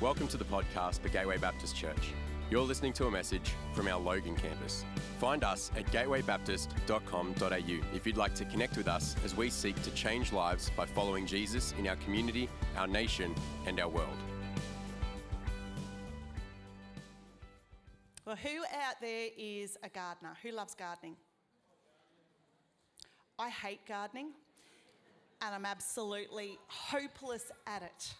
Welcome to the podcast for Gateway Baptist Church. You're listening to a message from our Logan campus. Find us at gatewaybaptist.com.au if you'd like to connect with us as we seek to change lives by following Jesus in our community, our nation, and our world. Well, who out there is a gardener? Who loves gardening? I hate gardening and I'm absolutely hopeless at it.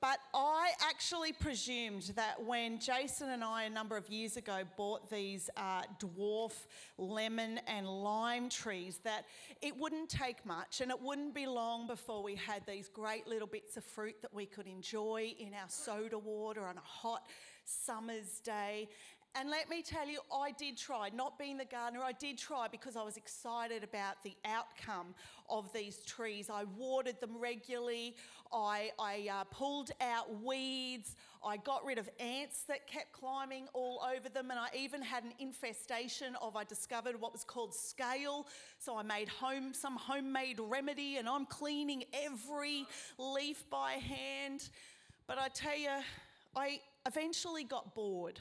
But I actually presumed that when Jason and I, a number of years ago, bought these uh, dwarf lemon and lime trees, that it wouldn't take much and it wouldn't be long before we had these great little bits of fruit that we could enjoy in our soda water on a hot summer's day. And let me tell you, I did try, not being the gardener, I did try because I was excited about the outcome of these trees. I watered them regularly, I, I uh, pulled out weeds, I got rid of ants that kept climbing all over them, and I even had an infestation of, I discovered what was called scale. So I made home some homemade remedy, and I'm cleaning every leaf by hand. But I tell you, I eventually got bored.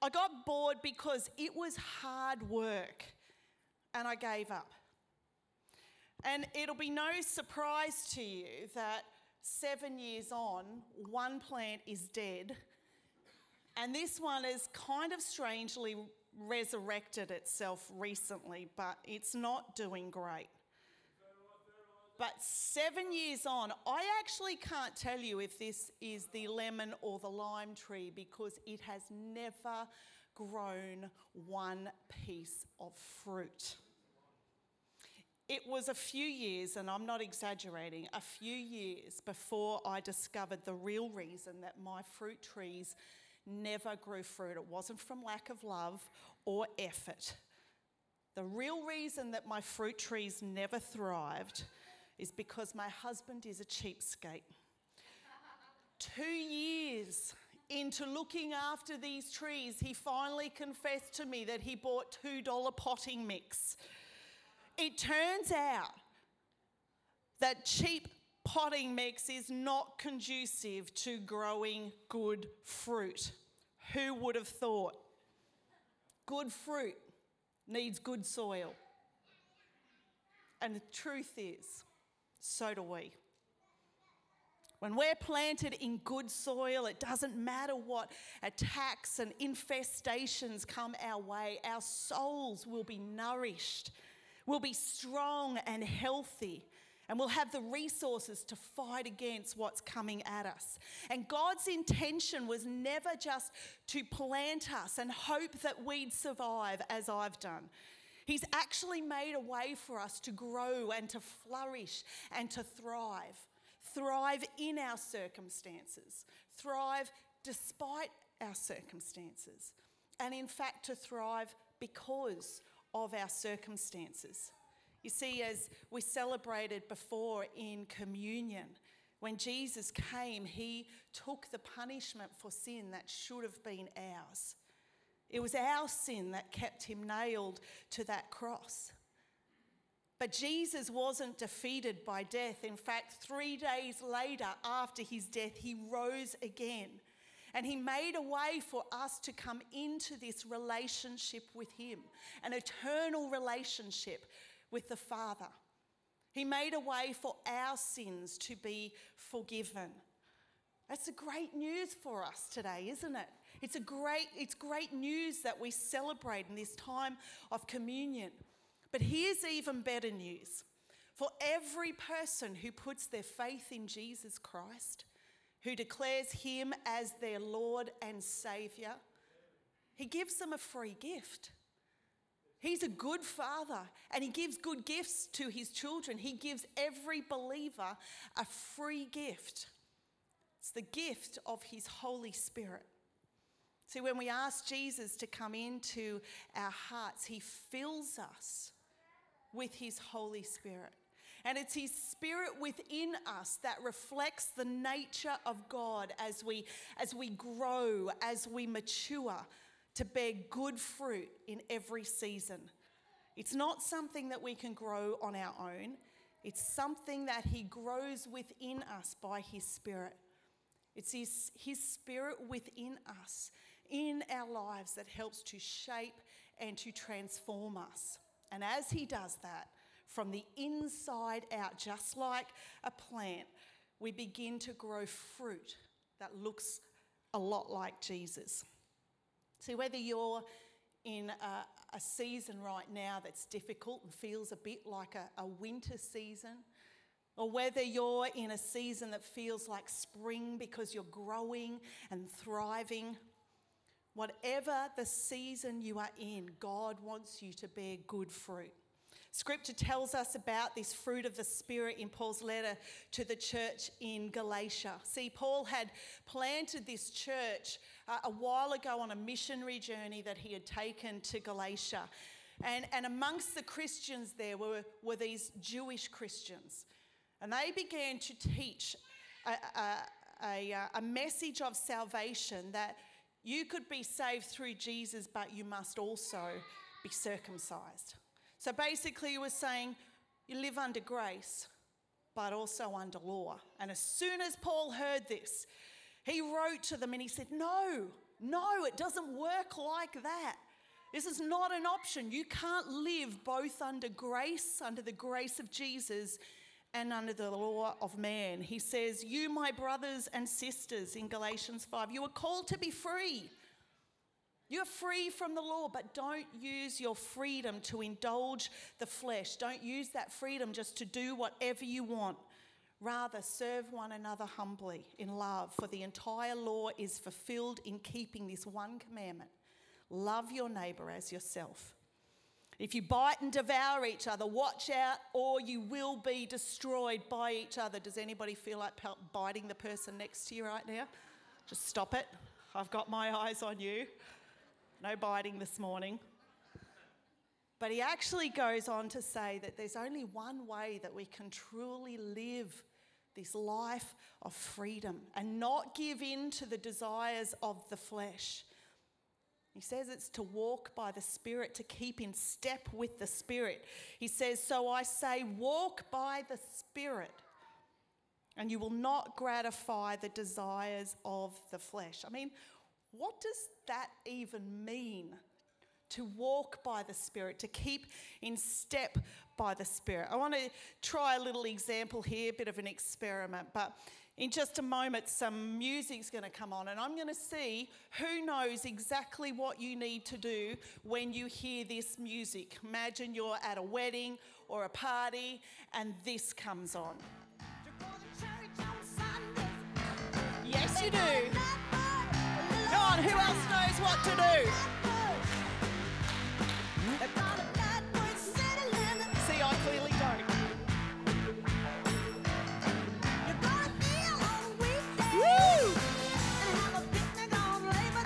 I got bored because it was hard work and I gave up. And it'll be no surprise to you that seven years on, one plant is dead, and this one has kind of strangely resurrected itself recently, but it's not doing great. But seven years on, I actually can't tell you if this is the lemon or the lime tree because it has never grown one piece of fruit. It was a few years, and I'm not exaggerating, a few years before I discovered the real reason that my fruit trees never grew fruit. It wasn't from lack of love or effort. The real reason that my fruit trees never thrived is because my husband is a cheapskate. Two years into looking after these trees, he finally confessed to me that he bought $2 potting mix. It turns out that cheap potting mix is not conducive to growing good fruit. Who would have thought? Good fruit needs good soil. And the truth is, so do we. When we're planted in good soil, it doesn't matter what attacks and infestations come our way, our souls will be nourished, will be strong and healthy, and we'll have the resources to fight against what's coming at us. And God's intention was never just to plant us and hope that we'd survive, as I've done. He's actually made a way for us to grow and to flourish and to thrive. Thrive in our circumstances, thrive despite our circumstances, and in fact, to thrive because of our circumstances. You see, as we celebrated before in communion, when Jesus came, he took the punishment for sin that should have been ours. It was our sin that kept him nailed to that cross. But Jesus wasn't defeated by death. In fact, three days later, after his death, he rose again. And he made a way for us to come into this relationship with him, an eternal relationship with the Father. He made a way for our sins to be forgiven. That's a great news for us today, isn't it? It's a great it's great news that we celebrate in this time of communion. But here's even better news. For every person who puts their faith in Jesus Christ, who declares him as their Lord and Savior, he gives them a free gift. He's a good father and he gives good gifts to his children. He gives every believer a free gift. It's the gift of His Holy Spirit. See, when we ask Jesus to come into our hearts, He fills us with His Holy Spirit. And it's His Spirit within us that reflects the nature of God as we, as we grow, as we mature to bear good fruit in every season. It's not something that we can grow on our own, it's something that He grows within us by His Spirit. It's his, his spirit within us, in our lives, that helps to shape and to transform us. And as he does that, from the inside out, just like a plant, we begin to grow fruit that looks a lot like Jesus. See, whether you're in a, a season right now that's difficult and feels a bit like a, a winter season, or whether you're in a season that feels like spring because you're growing and thriving, whatever the season you are in, God wants you to bear good fruit. Scripture tells us about this fruit of the Spirit in Paul's letter to the church in Galatia. See, Paul had planted this church uh, a while ago on a missionary journey that he had taken to Galatia. And, and amongst the Christians there were, were these Jewish Christians. And they began to teach a, a, a, a message of salvation that you could be saved through Jesus, but you must also be circumcised. So basically, he was saying, you live under grace, but also under law. And as soon as Paul heard this, he wrote to them and he said, No, no, it doesn't work like that. This is not an option. You can't live both under grace, under the grace of Jesus, and under the law of man. He says, You, my brothers and sisters, in Galatians 5, you are called to be free. You're free from the law, but don't use your freedom to indulge the flesh. Don't use that freedom just to do whatever you want. Rather, serve one another humbly in love, for the entire law is fulfilled in keeping this one commandment love your neighbor as yourself. If you bite and devour each other, watch out, or you will be destroyed by each other. Does anybody feel like biting the person next to you right now? Just stop it. I've got my eyes on you. No biting this morning. But he actually goes on to say that there's only one way that we can truly live this life of freedom and not give in to the desires of the flesh. He says it's to walk by the Spirit, to keep in step with the Spirit. He says, So I say, walk by the Spirit, and you will not gratify the desires of the flesh. I mean, what does that even mean? To walk by the Spirit, to keep in step by the Spirit. I want to try a little example here, a bit of an experiment, but in just a moment, some music's going to come on, and I'm going to see who knows exactly what you need to do when you hear this music. Imagine you're at a wedding or a party, and this comes on. Yes, you do on, who else knows what to do? See, I clearly don't.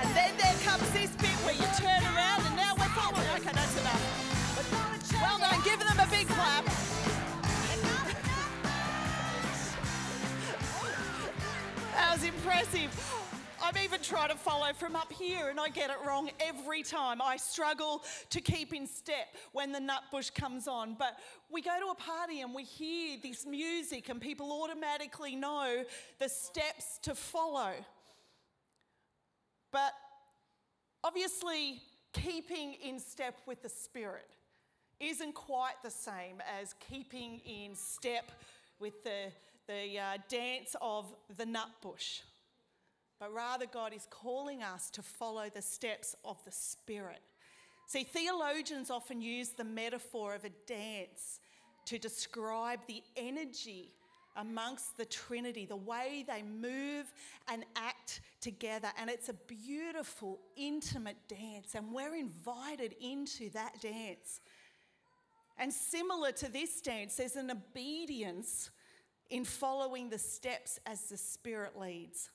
And then there comes this bit where you turn around and now we're. Okay, that's enough. Well done, them a big clap. That was impressive. Trying to follow from up here and I get it wrong every time. I struggle to keep in step when the Nutbush comes on. But we go to a party and we hear this music and people automatically know the steps to follow. But obviously, keeping in step with the Spirit isn't quite the same as keeping in step with the, the uh, dance of the nut bush but rather God is calling us to follow the steps of the Spirit. See, theologians often use the metaphor of a dance to describe the energy amongst the Trinity, the way they move and act together. And it's a beautiful, intimate dance, and we're invited into that dance. And similar to this dance, there's an obedience in following the steps as the Spirit leads.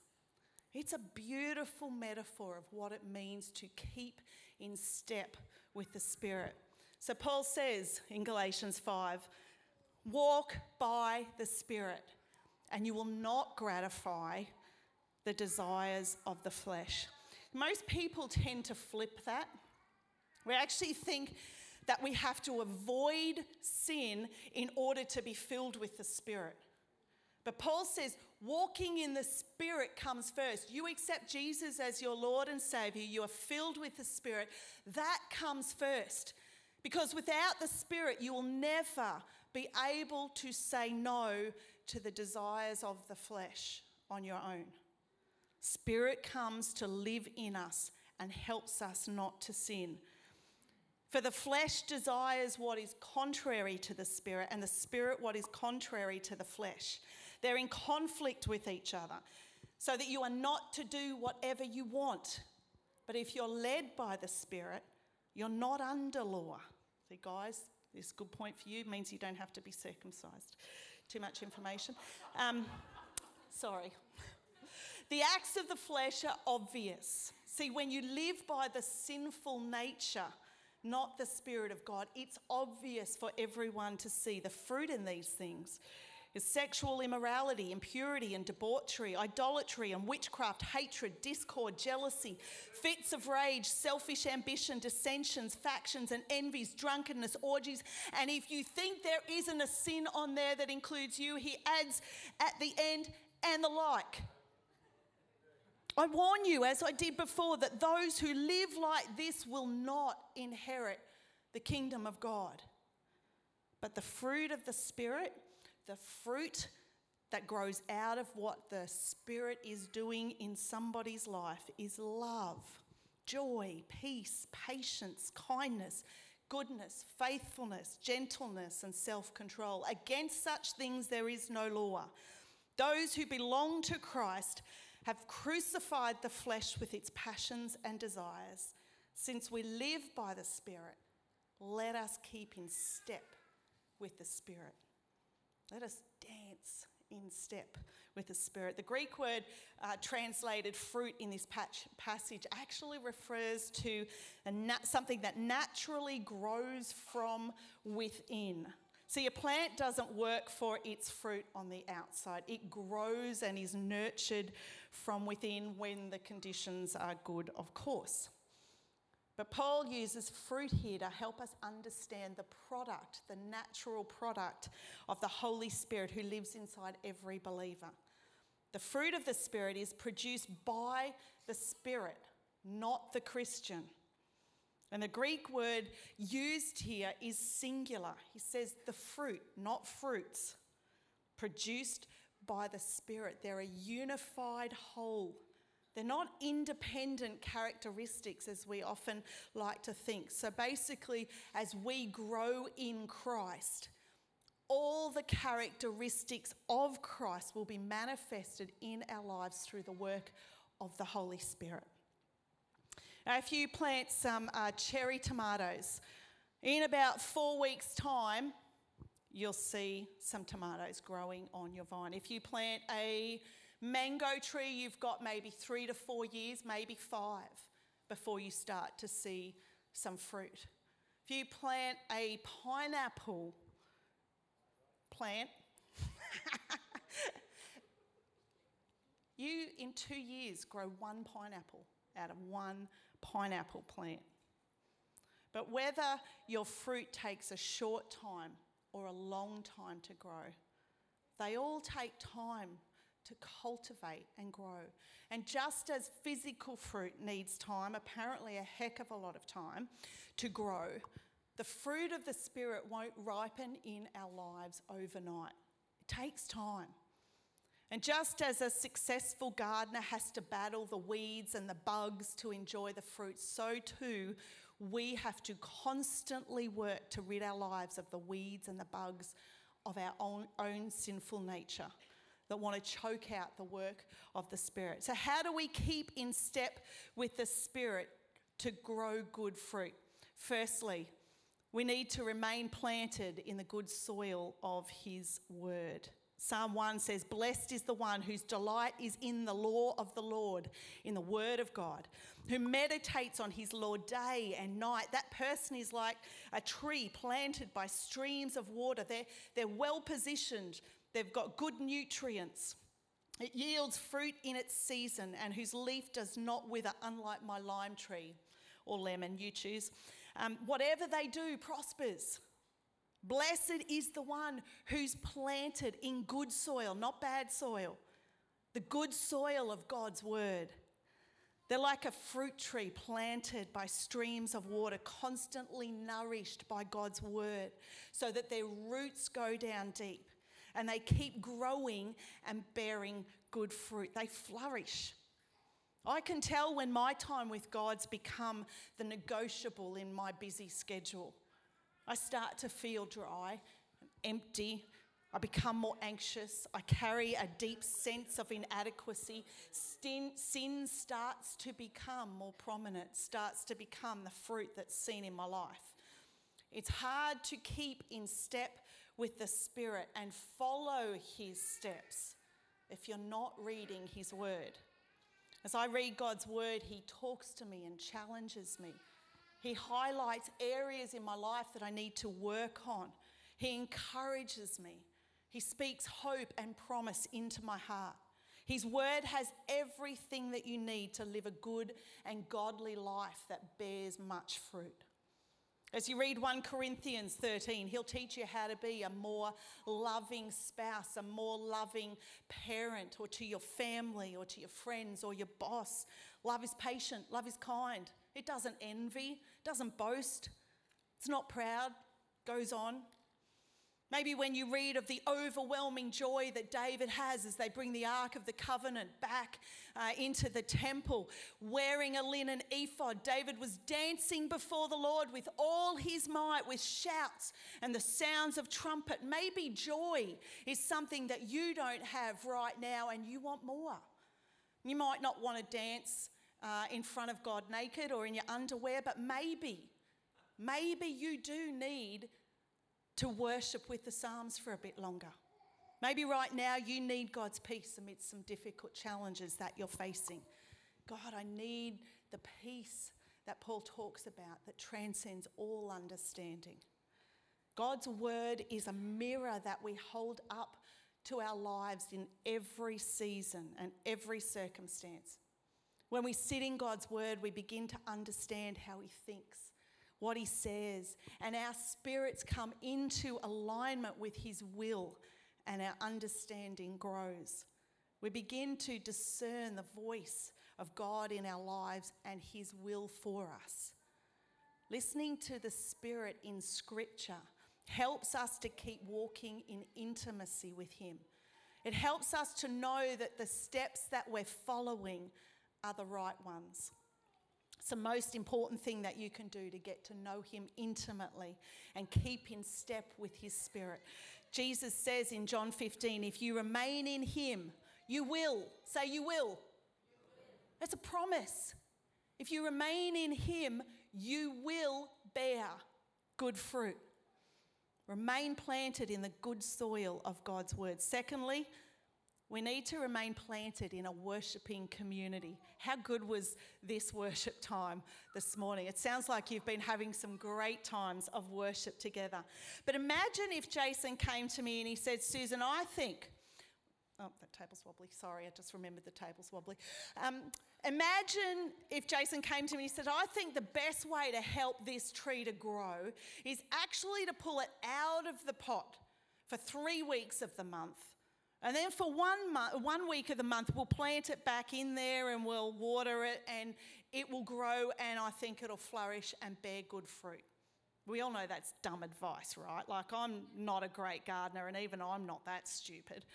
It's a beautiful metaphor of what it means to keep in step with the Spirit. So Paul says in Galatians 5 walk by the Spirit, and you will not gratify the desires of the flesh. Most people tend to flip that. We actually think that we have to avoid sin in order to be filled with the Spirit. But Paul says, Walking in the Spirit comes first. You accept Jesus as your Lord and Savior, you are filled with the Spirit. That comes first. Because without the Spirit, you will never be able to say no to the desires of the flesh on your own. Spirit comes to live in us and helps us not to sin. For the flesh desires what is contrary to the spirit, and the spirit what is contrary to the flesh. They're in conflict with each other, so that you are not to do whatever you want. But if you're led by the spirit, you're not under law. See, guys, this good point for you means you don't have to be circumcised. Too much information. Um, sorry. The acts of the flesh are obvious. See, when you live by the sinful nature, not the Spirit of God, it's obvious for everyone to see the fruit in these things is sexual immorality, impurity and debauchery, idolatry and witchcraft, hatred, discord, jealousy, fits of rage, selfish ambition, dissensions, factions and envies, drunkenness, orgies. And if you think there isn't a sin on there that includes you, he adds at the end, and the like. I warn you, as I did before, that those who live like this will not inherit the kingdom of God. But the fruit of the Spirit, the fruit that grows out of what the Spirit is doing in somebody's life, is love, joy, peace, patience, kindness, goodness, faithfulness, gentleness, and self control. Against such things there is no law. Those who belong to Christ have crucified the flesh with its passions and desires. Since we live by the Spirit, let us keep in step with the Spirit. Let us dance in step with the Spirit. The Greek word uh, translated fruit in this patch, passage actually refers to nat- something that naturally grows from within. See, a plant doesn't work for its fruit on the outside. It grows and is nurtured from within when the conditions are good, of course. But Paul uses fruit here to help us understand the product, the natural product of the Holy Spirit who lives inside every believer. The fruit of the Spirit is produced by the Spirit, not the Christian. And the Greek word used here is singular. He says the fruit, not fruits, produced by the Spirit. They're a unified whole. They're not independent characteristics as we often like to think. So basically, as we grow in Christ, all the characteristics of Christ will be manifested in our lives through the work of the Holy Spirit. Now, if you plant some uh, cherry tomatoes, in about four weeks' time, you'll see some tomatoes growing on your vine. If you plant a mango tree, you've got maybe three to four years, maybe five, before you start to see some fruit. If you plant a pineapple plant, you in two years grow one pineapple out of one pineapple plant. But whether your fruit takes a short time or a long time to grow, they all take time to cultivate and grow. And just as physical fruit needs time, apparently a heck of a lot of time, to grow, the fruit of the Spirit won't ripen in our lives overnight. It takes time. And just as a successful gardener has to battle the weeds and the bugs to enjoy the fruit, so too we have to constantly work to rid our lives of the weeds and the bugs of our own, own sinful nature that want to choke out the work of the Spirit. So, how do we keep in step with the Spirit to grow good fruit? Firstly, we need to remain planted in the good soil of His Word. Psalm 1 says, Blessed is the one whose delight is in the law of the Lord, in the word of God, who meditates on his law day and night. That person is like a tree planted by streams of water. They're, they're well positioned, they've got good nutrients. It yields fruit in its season, and whose leaf does not wither, unlike my lime tree or lemon, you choose. Um, whatever they do prospers. Blessed is the one who's planted in good soil, not bad soil, the good soil of God's word. They're like a fruit tree planted by streams of water, constantly nourished by God's word, so that their roots go down deep and they keep growing and bearing good fruit. They flourish. I can tell when my time with God's become the negotiable in my busy schedule. I start to feel dry, empty, I become more anxious. I carry a deep sense of inadequacy. Sin, sin, starts to become more prominent, starts to become the fruit that's seen in my life. It's hard to keep in step with the Spirit and follow His steps if you're not reading His Word. As I read God's Word, He talks to me and challenges me. He highlights areas in my life that I need to work on. He encourages me. He speaks hope and promise into my heart. His word has everything that you need to live a good and godly life that bears much fruit. As you read 1 Corinthians 13, he'll teach you how to be a more loving spouse, a more loving parent, or to your family, or to your friends, or your boss. Love is patient, love is kind. It doesn't envy, doesn't boast, it's not proud, goes on, Maybe when you read of the overwhelming joy that David has as they bring the Ark of the Covenant back uh, into the temple, wearing a linen ephod, David was dancing before the Lord with all his might, with shouts and the sounds of trumpet. Maybe joy is something that you don't have right now and you want more. You might not want to dance uh, in front of God naked or in your underwear, but maybe, maybe you do need to worship with the Psalms for a bit longer. Maybe right now you need God's peace amidst some difficult challenges that you're facing. God, I need the peace that Paul talks about that transcends all understanding. God's word is a mirror that we hold up to our lives in every season and every circumstance. When we sit in God's word, we begin to understand how he thinks what he says, and our spirits come into alignment with his will, and our understanding grows. We begin to discern the voice of God in our lives and his will for us. Listening to the Spirit in Scripture helps us to keep walking in intimacy with Him. It helps us to know that the steps that we're following are the right ones. It's the most important thing that you can do to get to know Him intimately and keep in step with His Spirit. Jesus says in John 15, if you remain in Him, you will. Say, you will. That's a promise. If you remain in Him, you will bear good fruit. Remain planted in the good soil of God's word. Secondly, we need to remain planted in a worshipping community. How good was this worship time this morning? It sounds like you've been having some great times of worship together. But imagine if Jason came to me and he said, Susan, I think. Oh, that table's wobbly. Sorry, I just remembered the table's wobbly. Um, imagine if Jason came to me and he said, I think the best way to help this tree to grow is actually to pull it out of the pot for three weeks of the month and then for one, month, one week of the month, we'll plant it back in there and we'll water it and it will grow and I think it'll flourish and bear good fruit. We all know that's dumb advice, right? Like, I'm not a great gardener and even I'm not that stupid.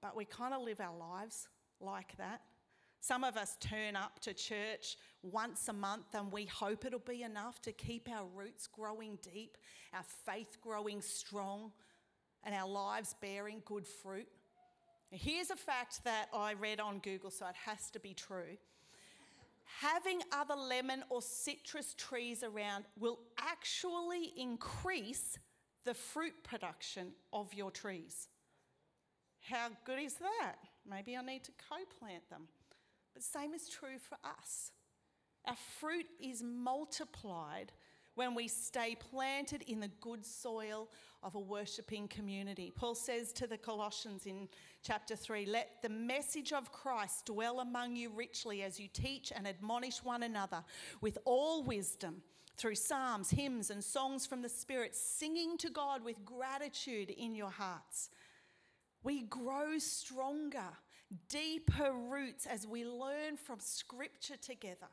But we kind of live our lives like that. Some of us turn up to church once a month and we hope it'll be enough to keep our roots growing deep, our faith growing strong and our lives bearing good fruit. Here's a fact that I read on Google, so it has to be true. Having other lemon or citrus trees around will actually increase the fruit production of your trees. How good is that? Maybe I need to co plant them. But same is true for us. Our fruit is multiplied when we stay planted in the good soil of a worshipping community. Paul says to the Colossians in chapter 3 Let the message of Christ dwell among you richly as you teach and admonish one another with all wisdom through psalms, hymns, and songs from the Spirit, singing to God with gratitude in your hearts. We grow stronger, deeper roots as we learn from Scripture together.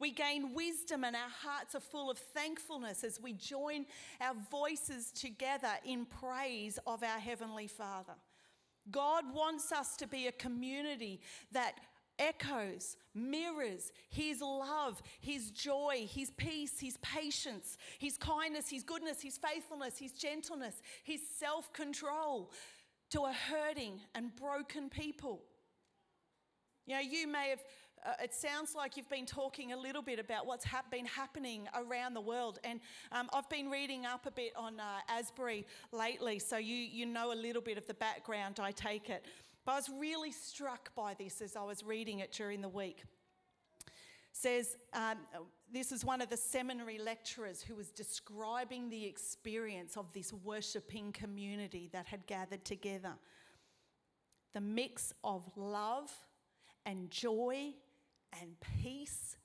We gain wisdom, and our hearts are full of thankfulness as we join our voices together in praise of our Heavenly Father. God wants us to be a community that echoes, mirrors His love, His joy, His peace, His patience, His kindness, His goodness, His faithfulness, His gentleness, His self control to a hurting and broken people. You know, you may have uh, it sounds like you've been talking a little bit about what's ha- been happening around the world. And um, I've been reading up a bit on uh, Asbury lately, so you, you know a little bit of the background, I take it. But I was really struck by this as I was reading it during the week. Says, um, this is one of the seminary lecturers who was describing the experience of this worshipping community that had gathered together. The mix of love and joy and peace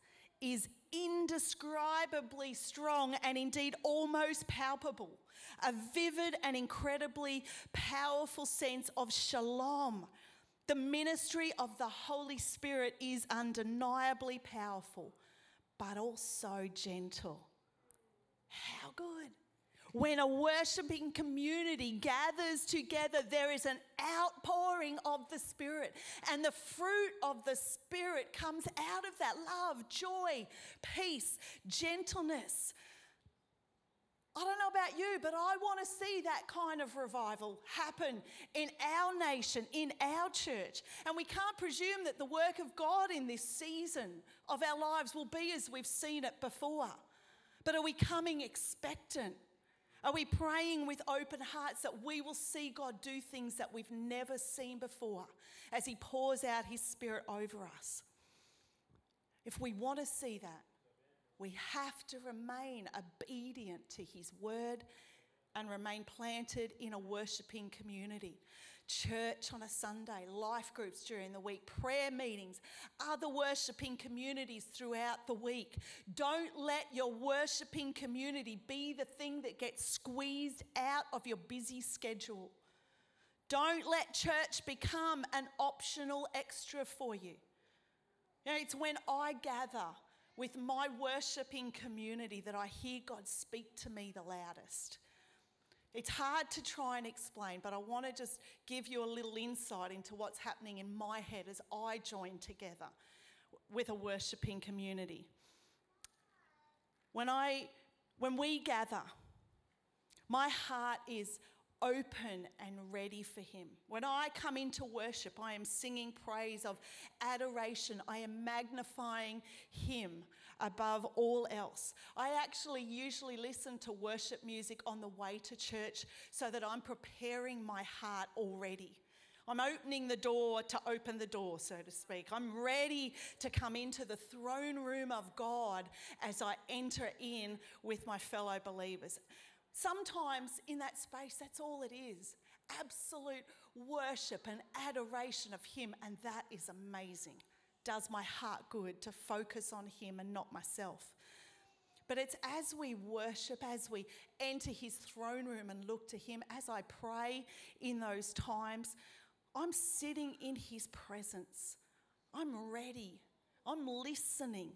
is indescribably strong and indeed almost palpable. A vivid and incredibly powerful sense of shalom. The ministry of the Holy Spirit is undeniably powerful, but also gentle. How good! When a worshipping community gathers together, there is an outpouring of the Spirit. And the fruit of the Spirit comes out of that love, joy, peace, gentleness. I don't know about you, but I want to see that kind of revival happen in our nation, in our church. And we can't presume that the work of God in this season of our lives will be as we've seen it before. But are we coming expectant? Are we praying with open hearts that we will see God do things that we've never seen before as He pours out His Spirit over us? If we want to see that, we have to remain obedient to His word and remain planted in a worshipping community church on a Sunday, life groups during the week, prayer meetings, other worshipping communities throughout the week. Don't let your worshipping community be the thing that gets squeezed out of your busy schedule. Don't let church become an optional extra for you. You know, it's when I gather with my worshipping community that I hear God speak to me the loudest. It's hard to try and explain, but I want to just give you a little insight into what's happening in my head as I join together with a worshipping community. When, I, when we gather, my heart is open and ready for Him. When I come into worship, I am singing praise of adoration, I am magnifying Him above all else. I actually usually listen to worship music on the way to church so that I'm preparing my heart already. I'm opening the door to open the door, so to speak. I'm ready to come into the throne room of God as I enter in with my fellow believers. Sometimes in that space, that's all it is absolute worship and adoration of Him, and that is amazing. Does my heart good to focus on Him and not myself. But it's as we worship, as we enter His throne room and look to Him, as I pray in those times, I'm sitting in His presence. I'm ready. I'm listening.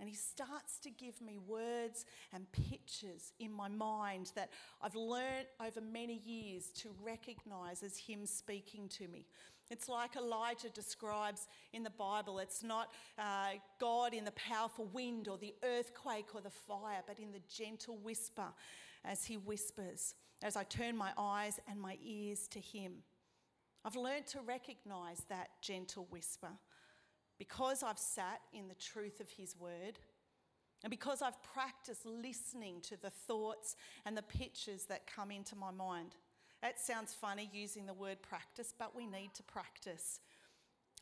And he starts to give me words and pictures in my mind that I've learned over many years to recognize as him speaking to me. It's like Elijah describes in the Bible. It's not uh, God in the powerful wind or the earthquake or the fire, but in the gentle whisper as he whispers, as I turn my eyes and my ears to him. I've learned to recognize that gentle whisper because I've sat in the truth of His word, and because I've practiced listening to the thoughts and the pictures that come into my mind. That sounds funny using the word practice, but we need to practice.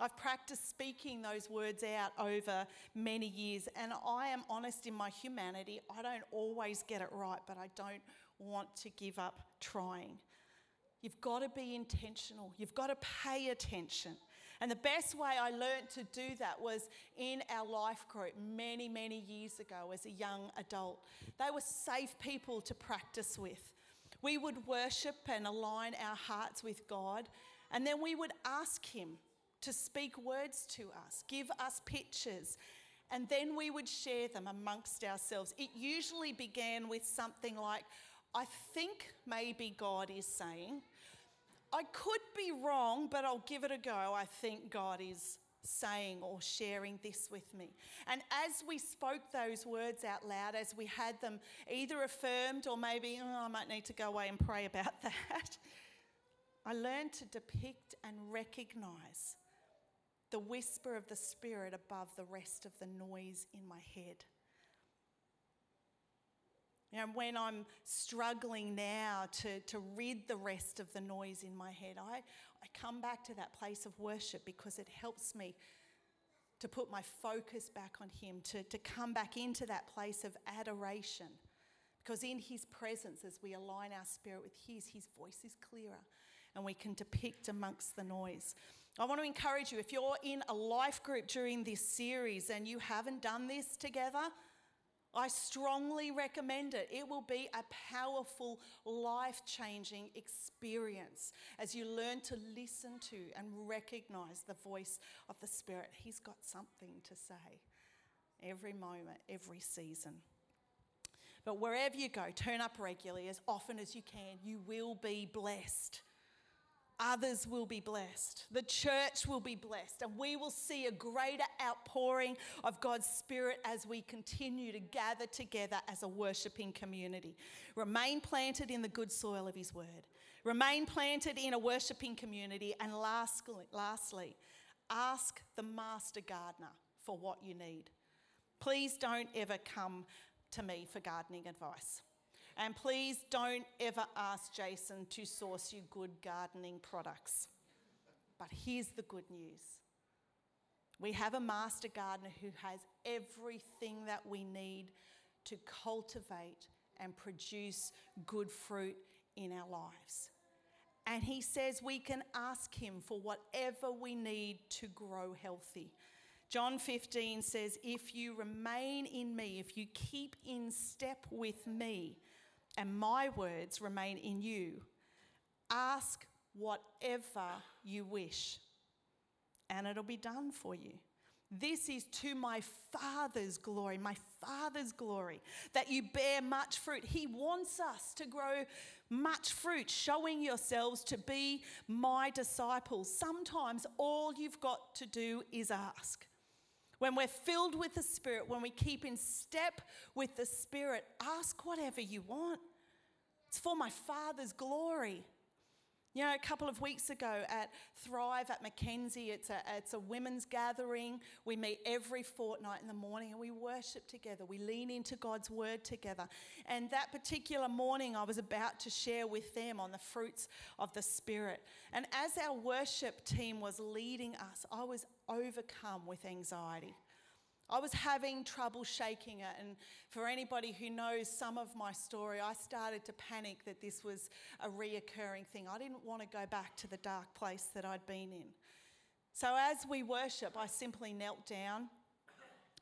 I've practiced speaking those words out over many years, and I am honest in my humanity. I don't always get it right, but I don't want to give up trying. You've got to be intentional, you've got to pay attention. And the best way I learned to do that was in our life group many, many years ago as a young adult. They were safe people to practice with. We would worship and align our hearts with God, and then we would ask Him to speak words to us, give us pictures, and then we would share them amongst ourselves. It usually began with something like, I think maybe God is saying, I could be wrong, but I'll give it a go. I think God is saying or sharing this with me. And as we spoke those words out loud, as we had them either affirmed or maybe, oh, I might need to go away and pray about that, I learned to depict and recognize the whisper of the Spirit above the rest of the noise in my head. You know, when I'm struggling now to, to rid the rest of the noise in my head, I, I come back to that place of worship because it helps me to put my focus back on Him, to, to come back into that place of adoration. Because in His presence, as we align our spirit with His, His voice is clearer and we can depict amongst the noise. I want to encourage you if you're in a life group during this series and you haven't done this together, I strongly recommend it. It will be a powerful, life changing experience as you learn to listen to and recognize the voice of the Spirit. He's got something to say every moment, every season. But wherever you go, turn up regularly as often as you can. You will be blessed others will be blessed. The church will be blessed. And we will see a greater outpouring of God's Spirit as we continue to gather together as a worshipping community. Remain planted in the good soil of His Word. Remain planted in a worshipping community. And lastly, lastly ask the Master Gardener for what you need. Please don't ever come to me for gardening advice. And please don't ever ask Jason to source you good gardening products. But here's the good news we have a master gardener who has everything that we need to cultivate and produce good fruit in our lives. And he says we can ask him for whatever we need to grow healthy. John 15 says, If you remain in me, if you keep in step with me, and my words remain in you, ask whatever you wish, and it'll be done for you. This is to my Father's glory, my Father's glory, that you bear much fruit. He wants us to grow much fruit, showing yourselves to be my disciples. Sometimes all you've got to do is ask. When we're filled with the Spirit, when we keep in step with the Spirit, ask whatever you want. It's for my Father's glory. You know, a couple of weeks ago at Thrive at Mackenzie, it's a, it's a women's gathering. We meet every fortnight in the morning and we worship together. We lean into God's word together. And that particular morning, I was about to share with them on the fruits of the Spirit. And as our worship team was leading us, I was overcome with anxiety. I was having trouble shaking it. And for anybody who knows some of my story, I started to panic that this was a reoccurring thing. I didn't want to go back to the dark place that I'd been in. So as we worship, I simply knelt down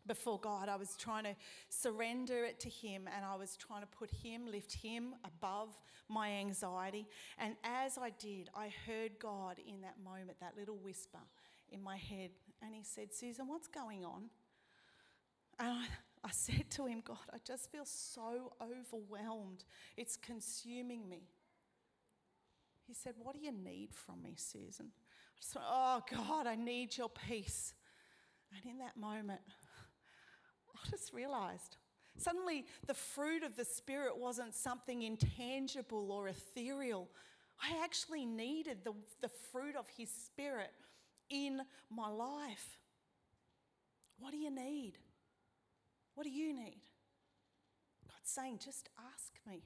before God. I was trying to surrender it to Him and I was trying to put Him, lift Him above my anxiety. And as I did, I heard God in that moment, that little whisper in my head. And He said, Susan, what's going on? And I, I said to him, God, I just feel so overwhelmed. It's consuming me. He said, What do you need from me, Susan? I just went, Oh, God, I need your peace. And in that moment, I just realized suddenly the fruit of the Spirit wasn't something intangible or ethereal. I actually needed the, the fruit of His Spirit in my life. What do you need? What do you need? God's saying, just ask me.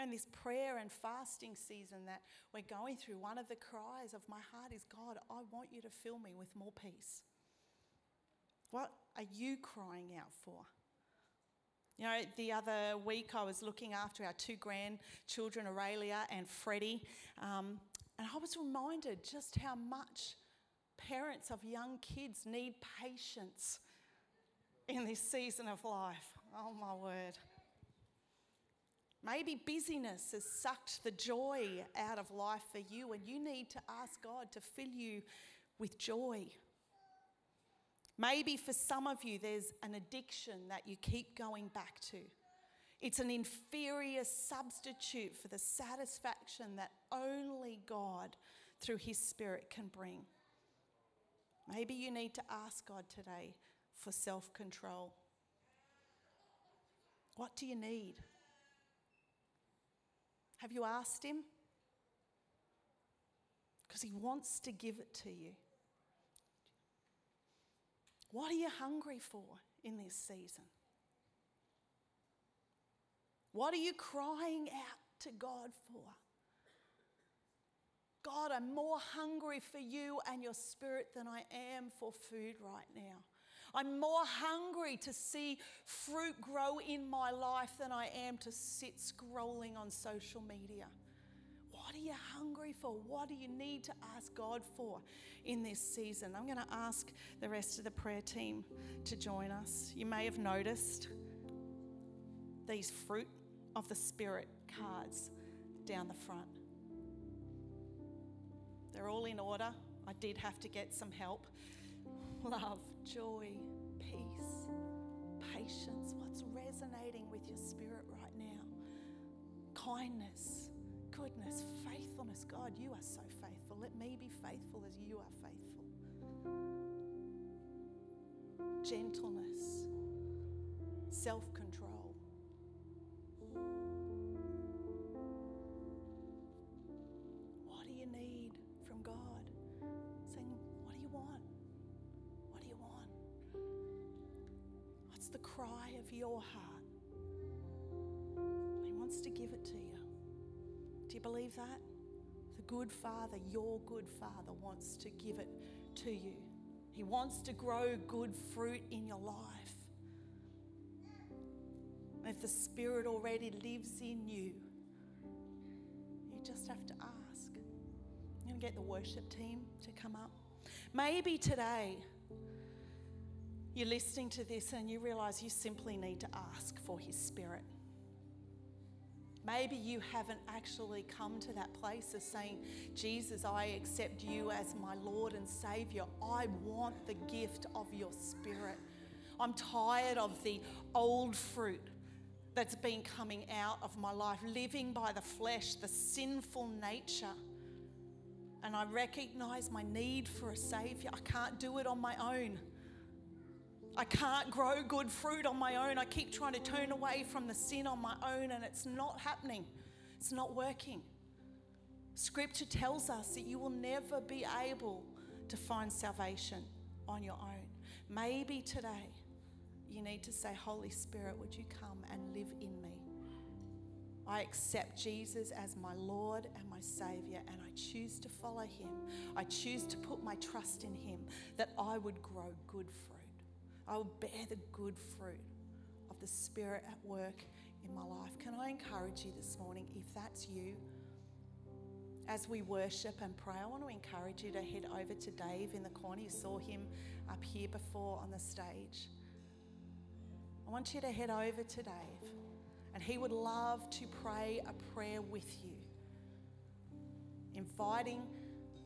In this prayer and fasting season that we're going through, one of the cries of my heart is God, I want you to fill me with more peace. What are you crying out for? You know, the other week I was looking after our two grandchildren, Aurelia and Freddie, um, and I was reminded just how much parents of young kids need patience in this season of life. Oh, my word. Maybe busyness has sucked the joy out of life for you, and you need to ask God to fill you with joy. Maybe for some of you, there's an addiction that you keep going back to. It's an inferior substitute for the satisfaction that only God, through His Spirit, can bring. Maybe you need to ask God today for self control. What do you need? Have you asked Him? Because He wants to give it to you. What are you hungry for in this season? What are you crying out to God for? God, I'm more hungry for you and your spirit than I am for food right now. I'm more hungry to see fruit grow in my life than I am to sit scrolling on social media. What are you hungry for? What do you need to ask God for in this season? I'm going to ask the rest of the prayer team to join us. You may have noticed these fruit of the Spirit cards down the front. They're all in order. I did have to get some help. Love, joy, peace, patience. What's resonating with your spirit right now? Kindness, goodness, faithfulness. God, you are so faithful. Let me be faithful as you are faithful. Gentleness, self control. Cry of your heart? He wants to give it to you. Do you believe that? The good Father, your good Father, wants to give it to you. He wants to grow good fruit in your life. If the Spirit already lives in you, you just have to ask. I'm going to get the worship team to come up. Maybe today you're listening to this and you realize you simply need to ask for His Spirit. Maybe you haven't actually come to that place of saying, Jesus, I accept you as my Lord and Savior. I want the gift of your Spirit. I'm tired of the old fruit that's been coming out of my life, living by the flesh, the sinful nature. And I recognize my need for a Savior. I can't do it on my own. I can't grow good fruit on my own. I keep trying to turn away from the sin on my own, and it's not happening. It's not working. Scripture tells us that you will never be able to find salvation on your own. Maybe today you need to say, Holy Spirit, would you come and live in me? I accept Jesus as my Lord and my Savior, and I choose to follow Him. I choose to put my trust in Him that I would grow good fruit. I will bear the good fruit of the Spirit at work in my life. Can I encourage you this morning, if that's you, as we worship and pray, I want to encourage you to head over to Dave in the corner. You saw him up here before on the stage. I want you to head over to Dave, and he would love to pray a prayer with you, inviting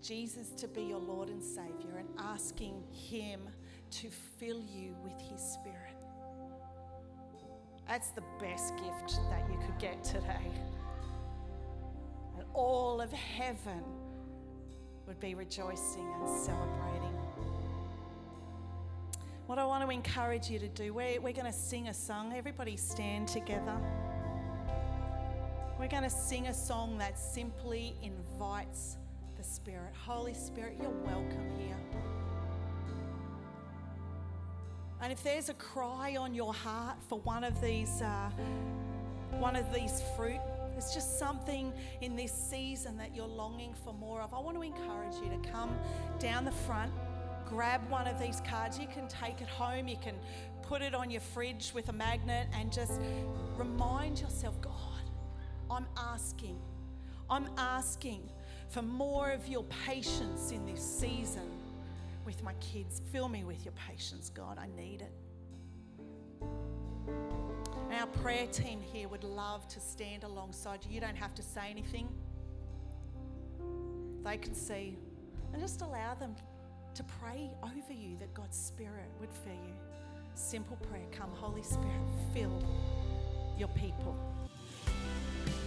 Jesus to be your Lord and Savior and asking him to fill you with His Spirit. That's the best gift that you could get today. And all of heaven would be rejoicing and celebrating. What I want to encourage you to do, we're, we're going to sing a song. Everybody stand together. We're going to sing a song that simply invites the Spirit. Holy Spirit, you're welcome here. And if there's a cry on your heart for one of these, uh, one of these fruit, there's just something in this season that you're longing for more of. I want to encourage you to come down the front, grab one of these cards. You can take it home. You can put it on your fridge with a magnet and just remind yourself, God, I'm asking. I'm asking for more of your patience in this season with my kids. Fill me with your patience, God. I need it. Our prayer team here would love to stand alongside you. You don't have to say anything, they can see. And just allow them to pray over you that God's Spirit would fill you. Simple prayer Come, Holy Spirit, fill your people.